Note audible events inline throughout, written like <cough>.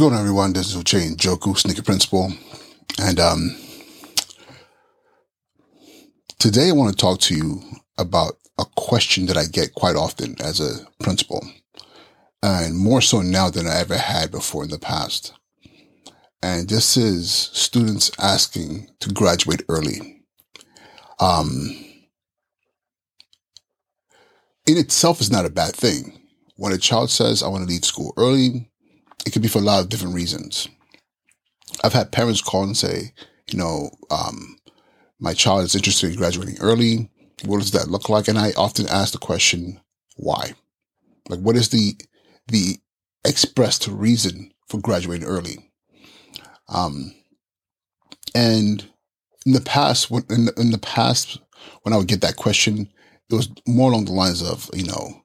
going on, everyone? This is Uche Njoku, Sneaker Principal. And um, today I want to talk to you about a question that I get quite often as a principal, and more so now than I ever had before in the past. And this is students asking to graduate early. Um, in itself is not a bad thing. When a child says, I want to leave school early, it could be for a lot of different reasons. I've had parents call and say, you know, um, my child is interested in graduating early. What does that look like? And I often ask the question, why? Like, what is the the expressed reason for graduating early? Um, and in the past, when in the, in the past, when I would get that question, it was more along the lines of, you know,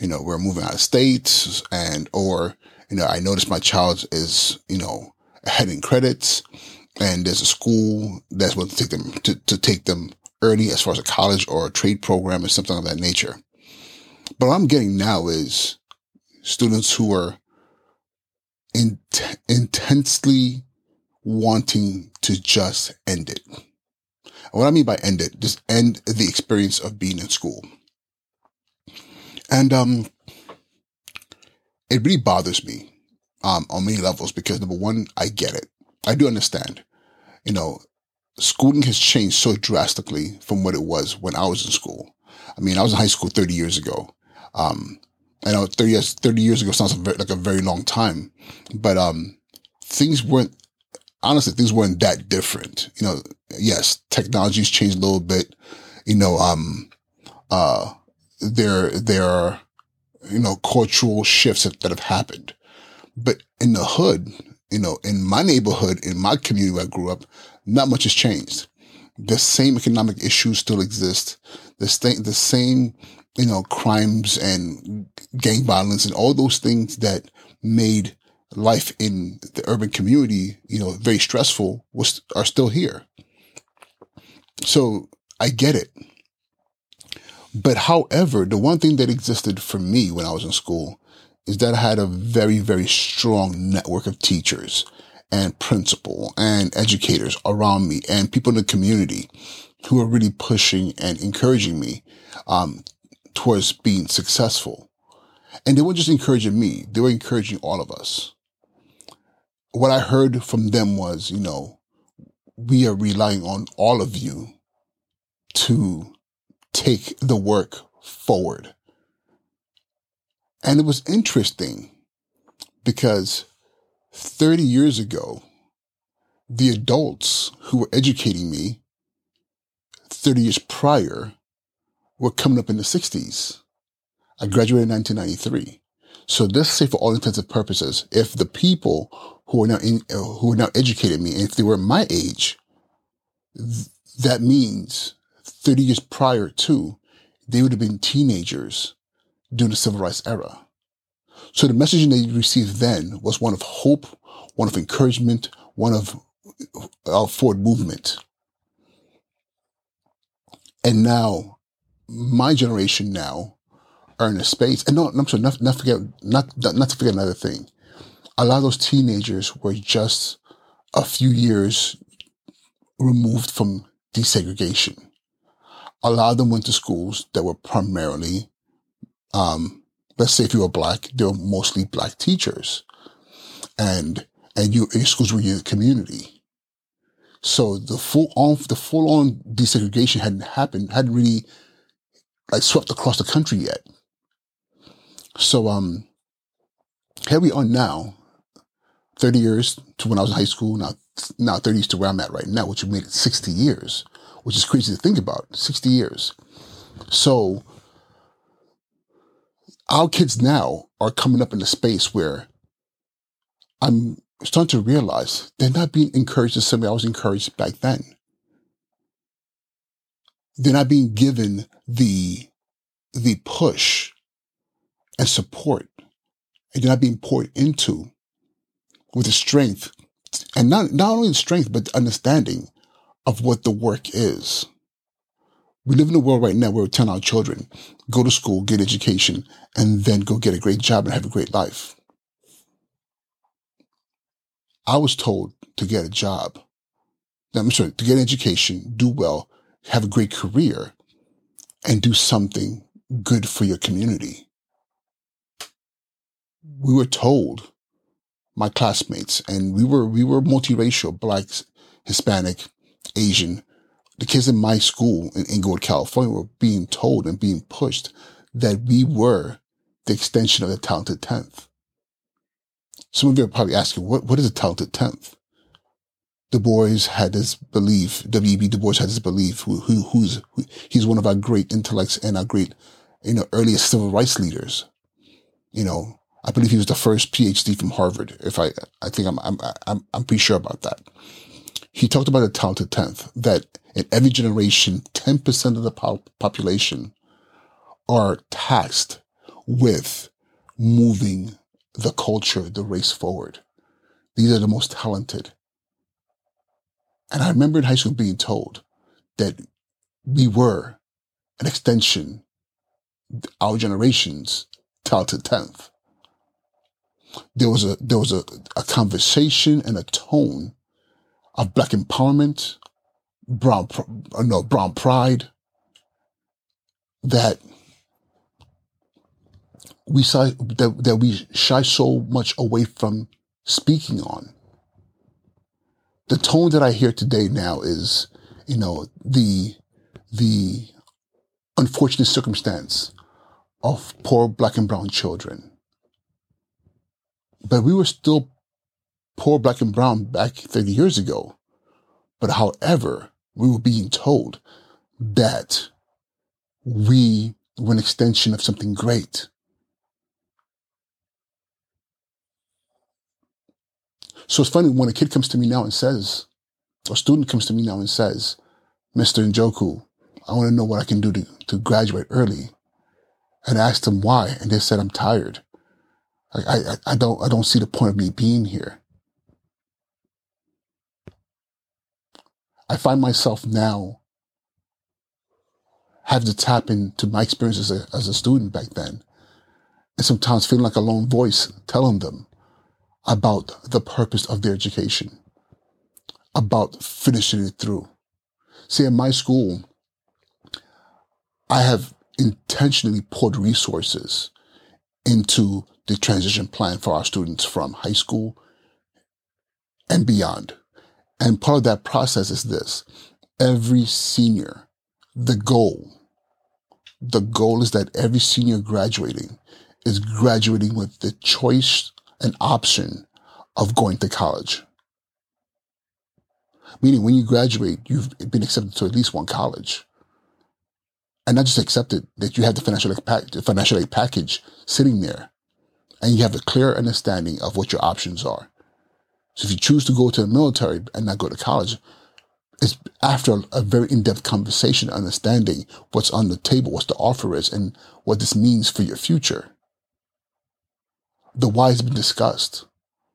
you know, we're moving out of state and, or you know, I noticed my child is, you know, ahead in credits and there's a school that's willing to take them to, to take them early as far as a college or a trade program or something of that nature. But what I'm getting now is students who are in, intensely wanting to just end it. And what I mean by end it, just end the experience of being in school. And um, it really bothers me um, on many levels because number one, I get it. I do understand. You know, schooling has changed so drastically from what it was when I was in school. I mean, I was in high school 30 years ago. Um, I know 30 years, 30 years ago sounds like a very long time, but, um, things weren't, honestly, things weren't that different. You know, yes, technology's changed a little bit. You know, um, uh, there, there are, you know, cultural shifts that, have happened. But in the hood, you know, in my neighborhood, in my community where I grew up, not much has changed. The same economic issues still exist. The same, the same, you know, crimes and gang violence and all those things that made life in the urban community, you know, very stressful was, are still here. So I get it. But however, the one thing that existed for me when I was in school is that I had a very, very strong network of teachers and principal and educators around me and people in the community who were really pushing and encouraging me um, towards being successful. And they weren't just encouraging me, they were encouraging all of us. What I heard from them was, you know, we are relying on all of you to take the work forward. And it was interesting because 30 years ago, the adults who were educating me 30 years prior were coming up in the 60s. I graduated in 1993. So let's say for all intents and purposes, if the people who are now in, uh, who are now educating me, and if they were my age, th- that means 30 years prior to, they would have been teenagers during the civil rights era. So the messaging they received then was one of hope, one of encouragement, one of our forward movement. And now, my generation now are in a space, and no, I'm sorry, not, not forget, not, not to forget another thing. A lot of those teenagers were just a few years removed from desegregation a lot of them went to schools that were primarily, um, let's say if you were black, they were mostly black teachers. And, and you, your schools were the community. So the full on, the full on desegregation hadn't happened, hadn't really like swept across the country yet. So, um, here we are now, 30 years to when I was in high school, now, now 30 years to where I'm at right now, which would make it 60 years which is crazy to think about 60 years. So, our kids now are coming up in a space where I'm starting to realize they're not being encouraged the same way I was encouraged back then. They're not being given the, the push and support. And they're not being poured into with the strength and not, not only the strength, but the understanding of what the work is. We live in a world right now where we tell our children, go to school, get education, and then go get a great job and have a great life. I was told to get a job. I'm sorry, to get an education, do well, have a great career, and do something good for your community. We were told, my classmates, and we were we were multiracial, blacks, Hispanic, Asian. The kids in my school in Inglewood, California, were being told and being pushed that we were the extension of the talented tenth. Some of you are probably asking, what, what is a talented tenth? Du Bois had this belief, W.E.B. Du Bois had this belief, who, who, who's, who, he's one of our great intellects and our great, you know, earliest civil rights leaders. You know, I believe he was the first PhD from Harvard. If I, I think I'm, I'm, I'm, I'm pretty sure about that. He talked about the talented tenth, that in every generation, 10% of the population are tasked with moving the culture, the race forward. These are the most talented. And I remember in high school being told that we were an extension, our generation's talented tenth. There was a there was a, a conversation and a tone of black empowerment, brown uh, no brown pride that we saw that, that we shy so much away from speaking on. The tone that I hear today now is, you know, the the unfortunate circumstance of poor black and brown children. But we were still poor black and brown back 30 years ago. But however, we were being told that we were an extension of something great. So it's funny when a kid comes to me now and says, or a student comes to me now and says, Mr. Njoku, I want to know what I can do to, to graduate early. And I asked them why, and they said, I'm tired. I, I, I don't, I don't see the point of me being here. I find myself now having to tap into my experience as a, as a student back then. And sometimes feeling like a lone voice telling them, about the purpose of their education, about finishing it through. See, in my school, I have intentionally poured resources into the transition plan for our students from high school and beyond. And part of that process is this. Every senior, the goal, the goal is that every senior graduating is graduating with the choice an option of going to college. Meaning, when you graduate, you've been accepted to at least one college. And not just accepted, that you have the financial aid, pack, the financial aid package sitting there. And you have a clear understanding of what your options are. So if you choose to go to the military and not go to college, it's after a very in-depth conversation, understanding what's on the table, what the offer is, and what this means for your future the why has been discussed.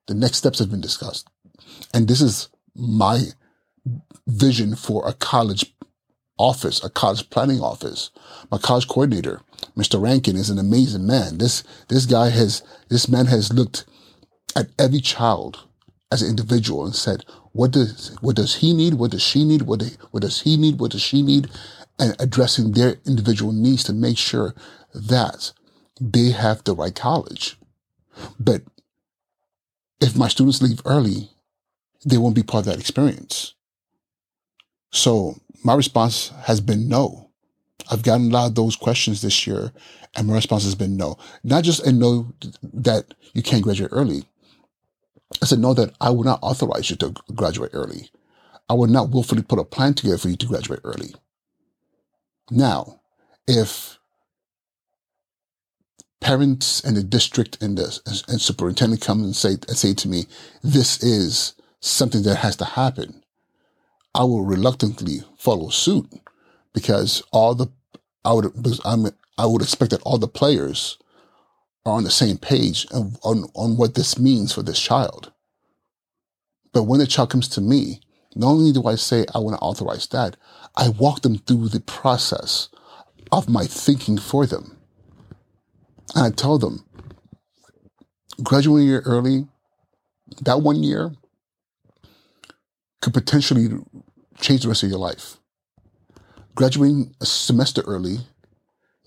The next steps have been discussed. And this is my vision for a college office, a college planning office. My college coordinator, Mr. Rankin, is an amazing man. This, this guy has, this man has looked at every child as an individual and said, what does, what does he need? What does she need? What, they, what does he need? What does she need? And addressing their individual needs to make sure that they have the right college. But if my students leave early, they won't be part of that experience. So my response has been no. I've gotten a lot of those questions this year, and my response has been no. Not just a no that you can't graduate early. I said no that I will not authorize you to graduate early. I will not willfully put a plan together for you to graduate early. Now, if parents and the district and the and superintendent come and say and say to me, "This is something that has to happen," I will reluctantly follow suit because all the I would I would expect that all the players are on the same page on, on, on what this means for this child. But when the child comes to me, not only do I say I want to authorize that, I walk them through the process of my thinking for them. And I tell them, graduating year early, that one year, could potentially change the rest of your life. Graduating a semester early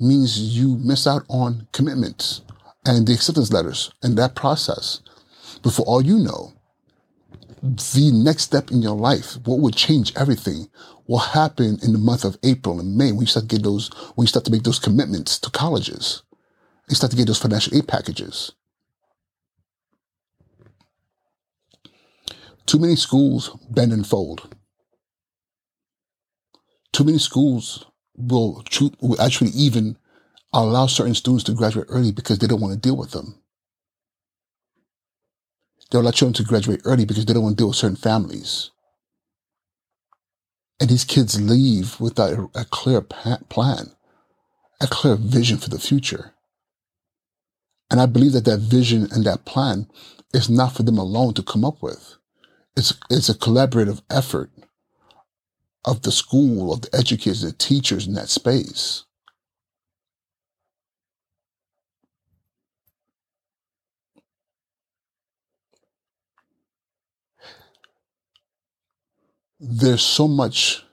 means you miss out on commitments and the acceptance letters and that process. But for all you know, the next step in your life, what would change everything, will happen in the month of April and May when you start to get those, when you start to make those commitments to colleges. You start to get those financial aid packages. Too many schools bend and fold. Too many schools will, will actually even allow certain students to graduate early because they don't want to deal with them. They'll allow children to graduate early because they don't want to deal with certain families. And these kids leave without a, a clear plan, a clear vision for the future. And I believe that that vision and that plan is not for them alone to come up with. It's, it's a collaborative effort of the school, of the educators, the teachers in that space. There's so much,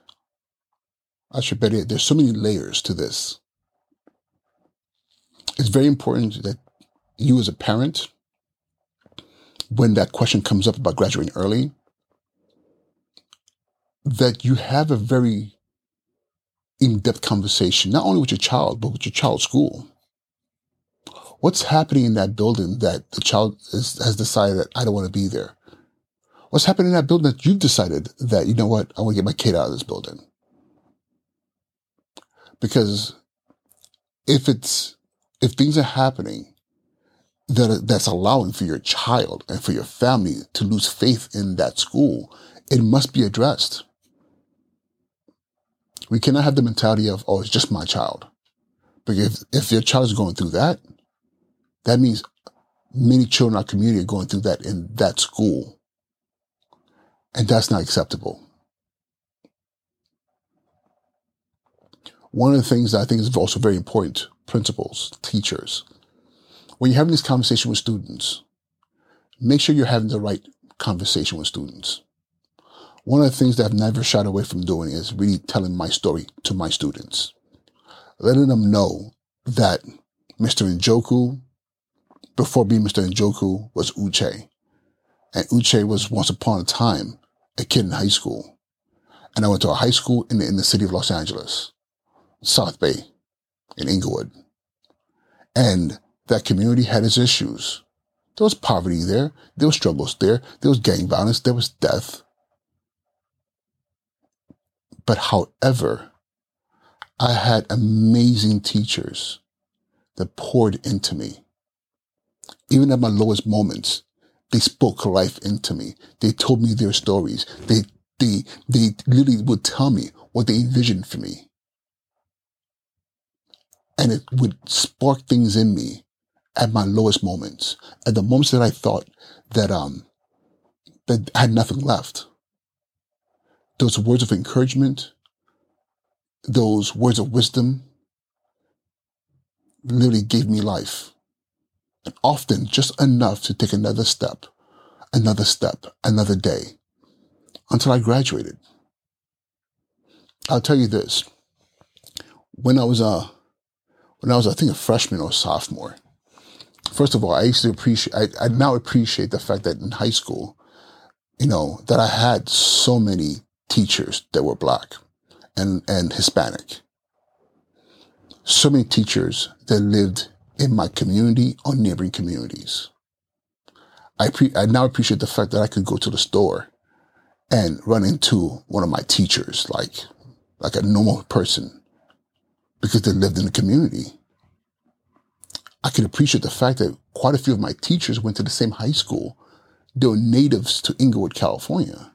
I should bet it, there's so many layers to this. It's very important that you as a parent when that question comes up about graduating early, that you have a very in-depth conversation, not only with your child, but with your child's school. What's happening in that building that the child is, has decided that I don't want to be there? What's happening in that building that you've decided that, you know what, I want to get my kid out of this building? Because if it's, if things are happening that that's allowing for your child and for your family to lose faith in that school, it must be addressed. We cannot have the mentality of, oh, it's just my child. Because if, if your child is going through that, that means many children in our community are going through that in that school. And that's not acceptable. One of the things that I think is also very important, principals, teachers, when you're having this conversation with students, make sure you're having the right conversation with students. One of the things that I've never shied away from doing is really telling my story to my students, letting them know that Mr. Njoku, before being Mr. Njoku, was Uche. And Uche was once upon a time a kid in high school. And I went to a high school in the, in the city of Los Angeles, South Bay, in Inglewood. And that community had its issues. There was poverty there. There was struggles there. There was gang violence. There was death. But however, I had amazing teachers that poured into me. Even at my lowest moments, they spoke life into me. They told me their stories. They, they, they literally would tell me what they envisioned for me. And it would spark things in me at my lowest moments, at the moments that I thought that um that I had nothing left. Those words of encouragement, those words of wisdom, literally gave me life. And often just enough to take another step, another step, another day, until I graduated. I'll tell you this. When I was a, when I was, I think, a freshman or sophomore, first of all, I used to appreciate, I, I now appreciate the fact that in high school, you know, that I had so many teachers that were black and, and Hispanic. So many teachers that lived in my community or neighboring communities. I, pre- I now appreciate the fact that I could go to the store and run into one of my teachers, like, like a normal person, because they lived in the community. I could appreciate the fact that quite a few of my teachers went to the same high school. They were natives to Inglewood, California.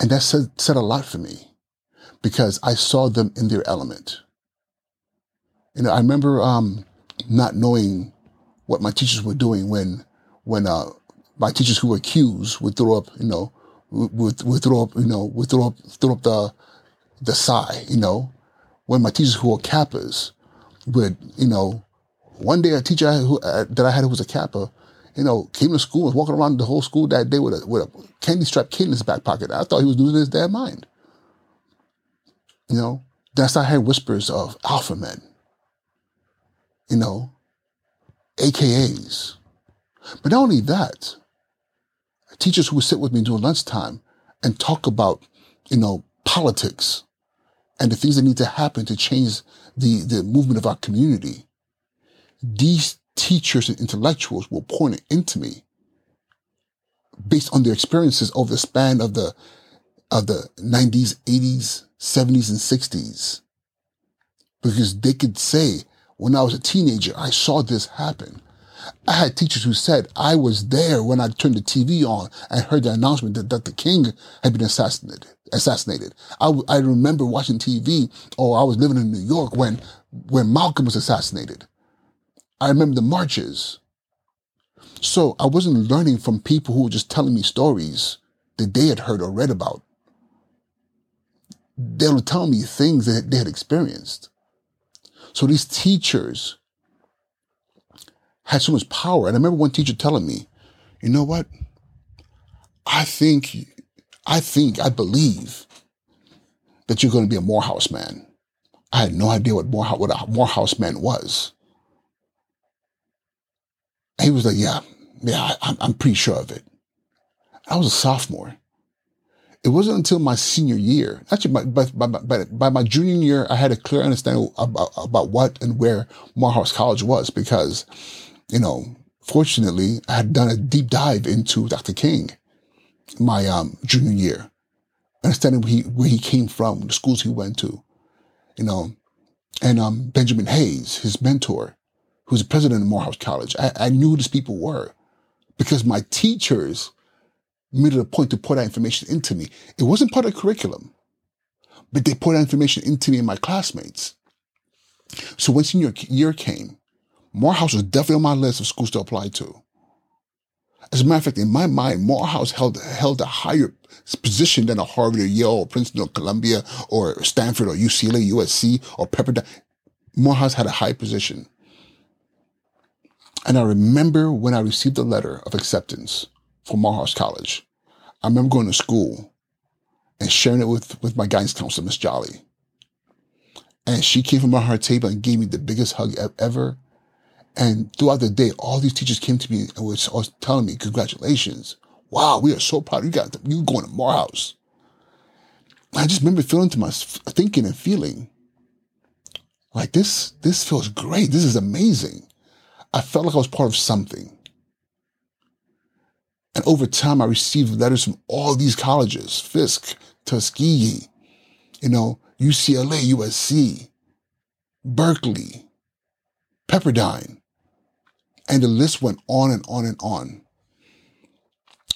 And that said, said a lot for me because I saw them in their element. Know, I remember um, not knowing what my teachers were doing when when uh, my teachers who were accused would throw up, you know, would, would throw up, you know, would throw up, throw up the the sigh, you know, when my teachers who were Kappas would, you know, one day a teacher who, uh, that I had who was a Kappa, you know, came to school and was walking around the whole school that day with a, with a candy strap kid in his back pocket. I thought he was losing his damn mind. You know, then I hearing whispers of alpha men, you know, AKAs. But not only that, teachers who would sit with me during lunchtime and talk about, you know, politics and the things that need to happen to change the, the movement of our community. These teachers and intellectuals were pointing into me based on their experiences over the span of the of the 90s, 80s, 70s, and 60s. Because they could say, when I was a teenager, I saw this happen. I had teachers who said I was there when I turned the TV on and heard the announcement that that the King had been assassinated. Assassinated. I, I remember watching TV, or I was living in New York when when Malcolm was assassinated. I remember the marches. So I wasn't learning from people who were just telling me stories that they had heard or read about. They were telling me things that they had experienced. So these teachers had so much power. And I remember one teacher telling me, you know what? I think, I think, I believe that you're going to be a Morehouse man. I had no idea what Morehouse, what a Morehouse man was. He was like, yeah, yeah, I, I'm pretty sure of it. I was a sophomore. It wasn't until my senior year, actually, by, by, by, by my junior year, I had a clear understanding about, about what and where Morehouse College was because you know, fortunately, I had done a deep dive into Dr. King my um, junior year, understanding where he, where he came from, the schools he went to, you know, and um, Benjamin Mays, his mentor, who's the president of Morehouse College. I, I knew who these people were because my teachers made it a point to put that information into me. It wasn't part of the curriculum, but they put that information into me and my classmates. So when senior year came, Morehouse was definitely on my list of schools to apply to. As a matter of fact, in my mind, Morehouse held held a higher position than a Harvard or Yale or Princeton or Columbia or Stanford or UCLA, USC or Pepperdine. Morehouse had a high position. And I remember when I received the letter of acceptance for Morehouse College. I remember going to school and sharing it with, with my guidance counselor, Miss Jolly. And she came from her table and gave me the biggest hug ever and throughout the day, all these teachers came to me and was, was telling me, congratulations. Wow, we are so proud. You got, you going to Morehouse. I just remember feeling to my, thinking and feeling like this, this feels great. This is amazing. I felt like I was part of something. And over time, I received letters from all these colleges, Fisk, Tuskegee, you know, UCLA, USC, Berkeley, Pepperdine, and the list went on and on and on.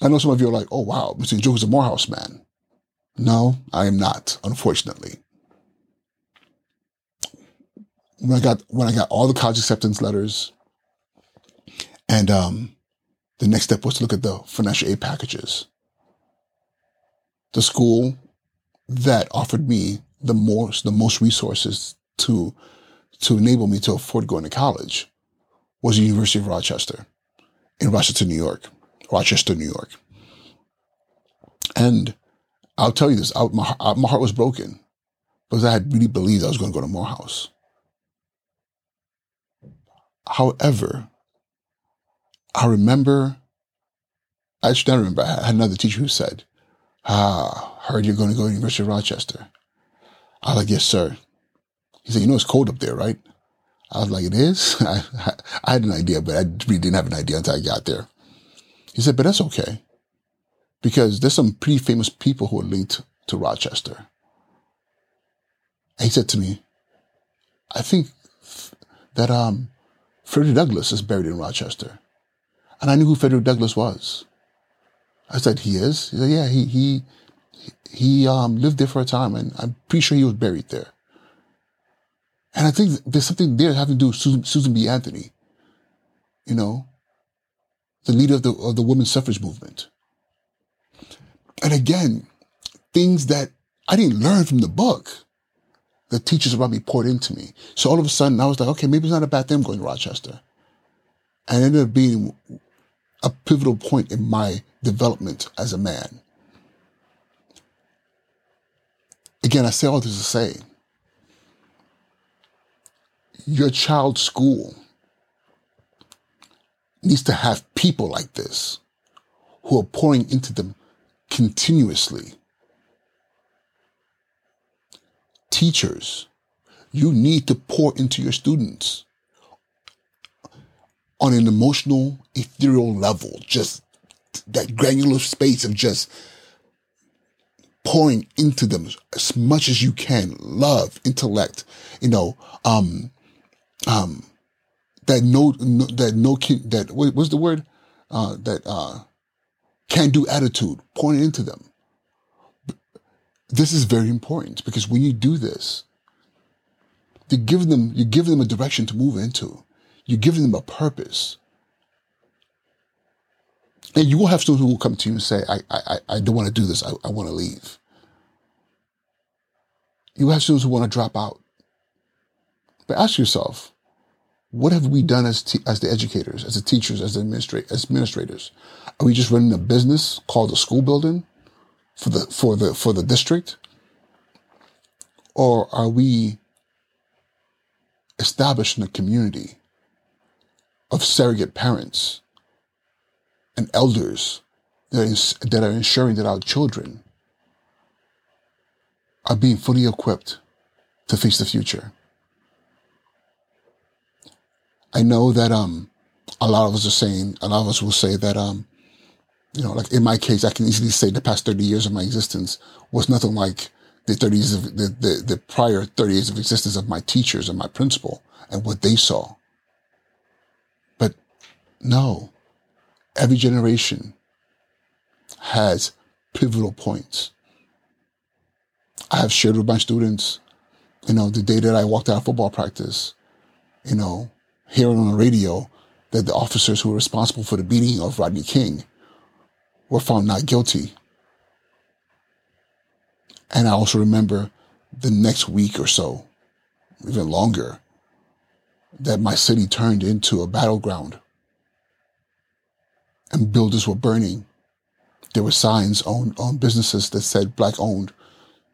I know some of you are like, oh, wow, Mr. Joe is a Morehouse man. No, I am not, unfortunately. When I got when I got all the college acceptance letters, and um, the next step was to look at the financial aid packages. The school that offered me the most the most resources to to enable me to afford going to college was the University of Rochester in Rochester, New York. Rochester, New York. And I'll tell you this, I, my, my heart was broken because I had really believed I was going to go to Morehouse. However, I remember, I actually don't remember, I had another teacher who said, Ah, heard you're going to go to the University of Rochester. I was like, yes, sir. He said, you know, it's cold up there, right? I was like, it is? <laughs> I, I had an idea, but I really didn't have an idea until I got there. He said, but that's okay. Because there's some pretty famous people who are linked to Rochester. And he said to me, I think that um, Frederick Douglass is buried in Rochester. And I knew who Frederick Douglass was. I said, he is? He said, yeah, he, he, he um, lived there for a time and I'm pretty sure he was buried there. And I think there's something there having to do with Susan, Susan B. Anthony, you know, the leader of the, of the women's suffrage movement. And again, things that I didn't learn from the book, the teachers around me poured into me. So all of a sudden I was like, okay, maybe it's not about them going to Rochester. And it ended up being a pivotal point in my development as a man. Again, I say all this to say your child's school needs to have people like this who are pouring into them continuously. Teachers, you need to pour into your students on an emotional, ethereal level, just that granular space of just pouring into them as much as you can. Love, intellect, you know, um, um, that no, no that no, can, that what was the word? Uh, that, uh, can do attitude, pouring into them. This is very important because when you do this, you give them, you give them a direction to move into. You're giving them a purpose. And you will have students who will come to you and say, I, I, I don't want to do this. I, I want to leave. You have students who want to drop out. But ask yourself, what have we done as, as the educators, as the teachers, as the administra- as administrators? Are we just running a business called a school building for the, for the, for the district? Or are we establishing a community of surrogate parents and elders that, is, that are ensuring that our children are being fully equipped to face the future. I know that um, a lot of us are saying, a lot of us will say that, um, you know, like in my case, I can easily say the past 30 years of my existence was nothing like the 30 years of the, the, the prior 30 years of existence of my teachers and my principal and what they saw. No. Every generation has pivotal points. I have shared with my students, you know, the day that I walked out of football practice, you know, hearing on the radio that the officers who were responsible for the beating of Rodney King were found not guilty. And I also remember the next week or so, even longer, that my city turned into a battleground and buildings were burning. There were signs on, on businesses that said black owned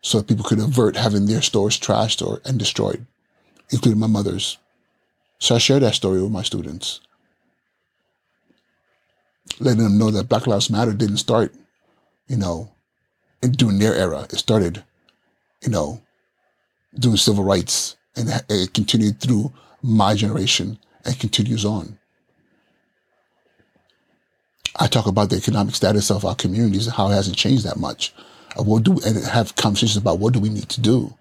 so that people could avert having their stores trashed or and destroyed, including my mother's. So I share that story with my students, letting them know that Black Lives Matter didn't start, you know, in, during their era. It started, you know, doing civil rights and it continued through my generation and continues on. I talk about the economic status of our communities and how it hasn't changed that much. Uh, what do and have conversations about what do we need to do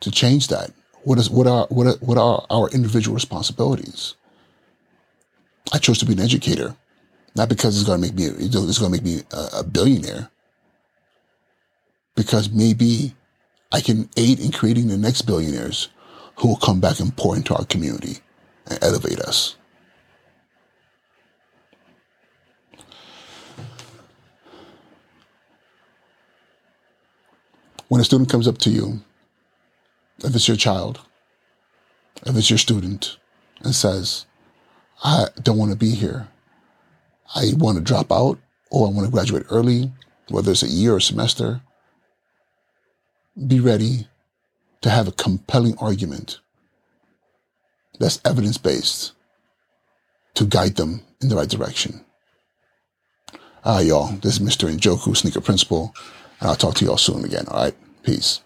to change that? What is what are what are, what are our individual responsibilities? I chose to be an educator, not because it's going to make me it's going to make me a, a billionaire, because maybe I can aid in creating the next billionaires who will come back and pour into our community and elevate us. When a student comes up to you, if it's your child, if it's your student, and says, I don't want to be here, I want to drop out, or I want to graduate early, whether it's a year or a semester, be ready to have a compelling argument that's evidence based to guide them in the right direction. Right, y'all. This is Mr. Njoku, Sneaker Principal. And I'll talk to y'all soon again. All right. Peace.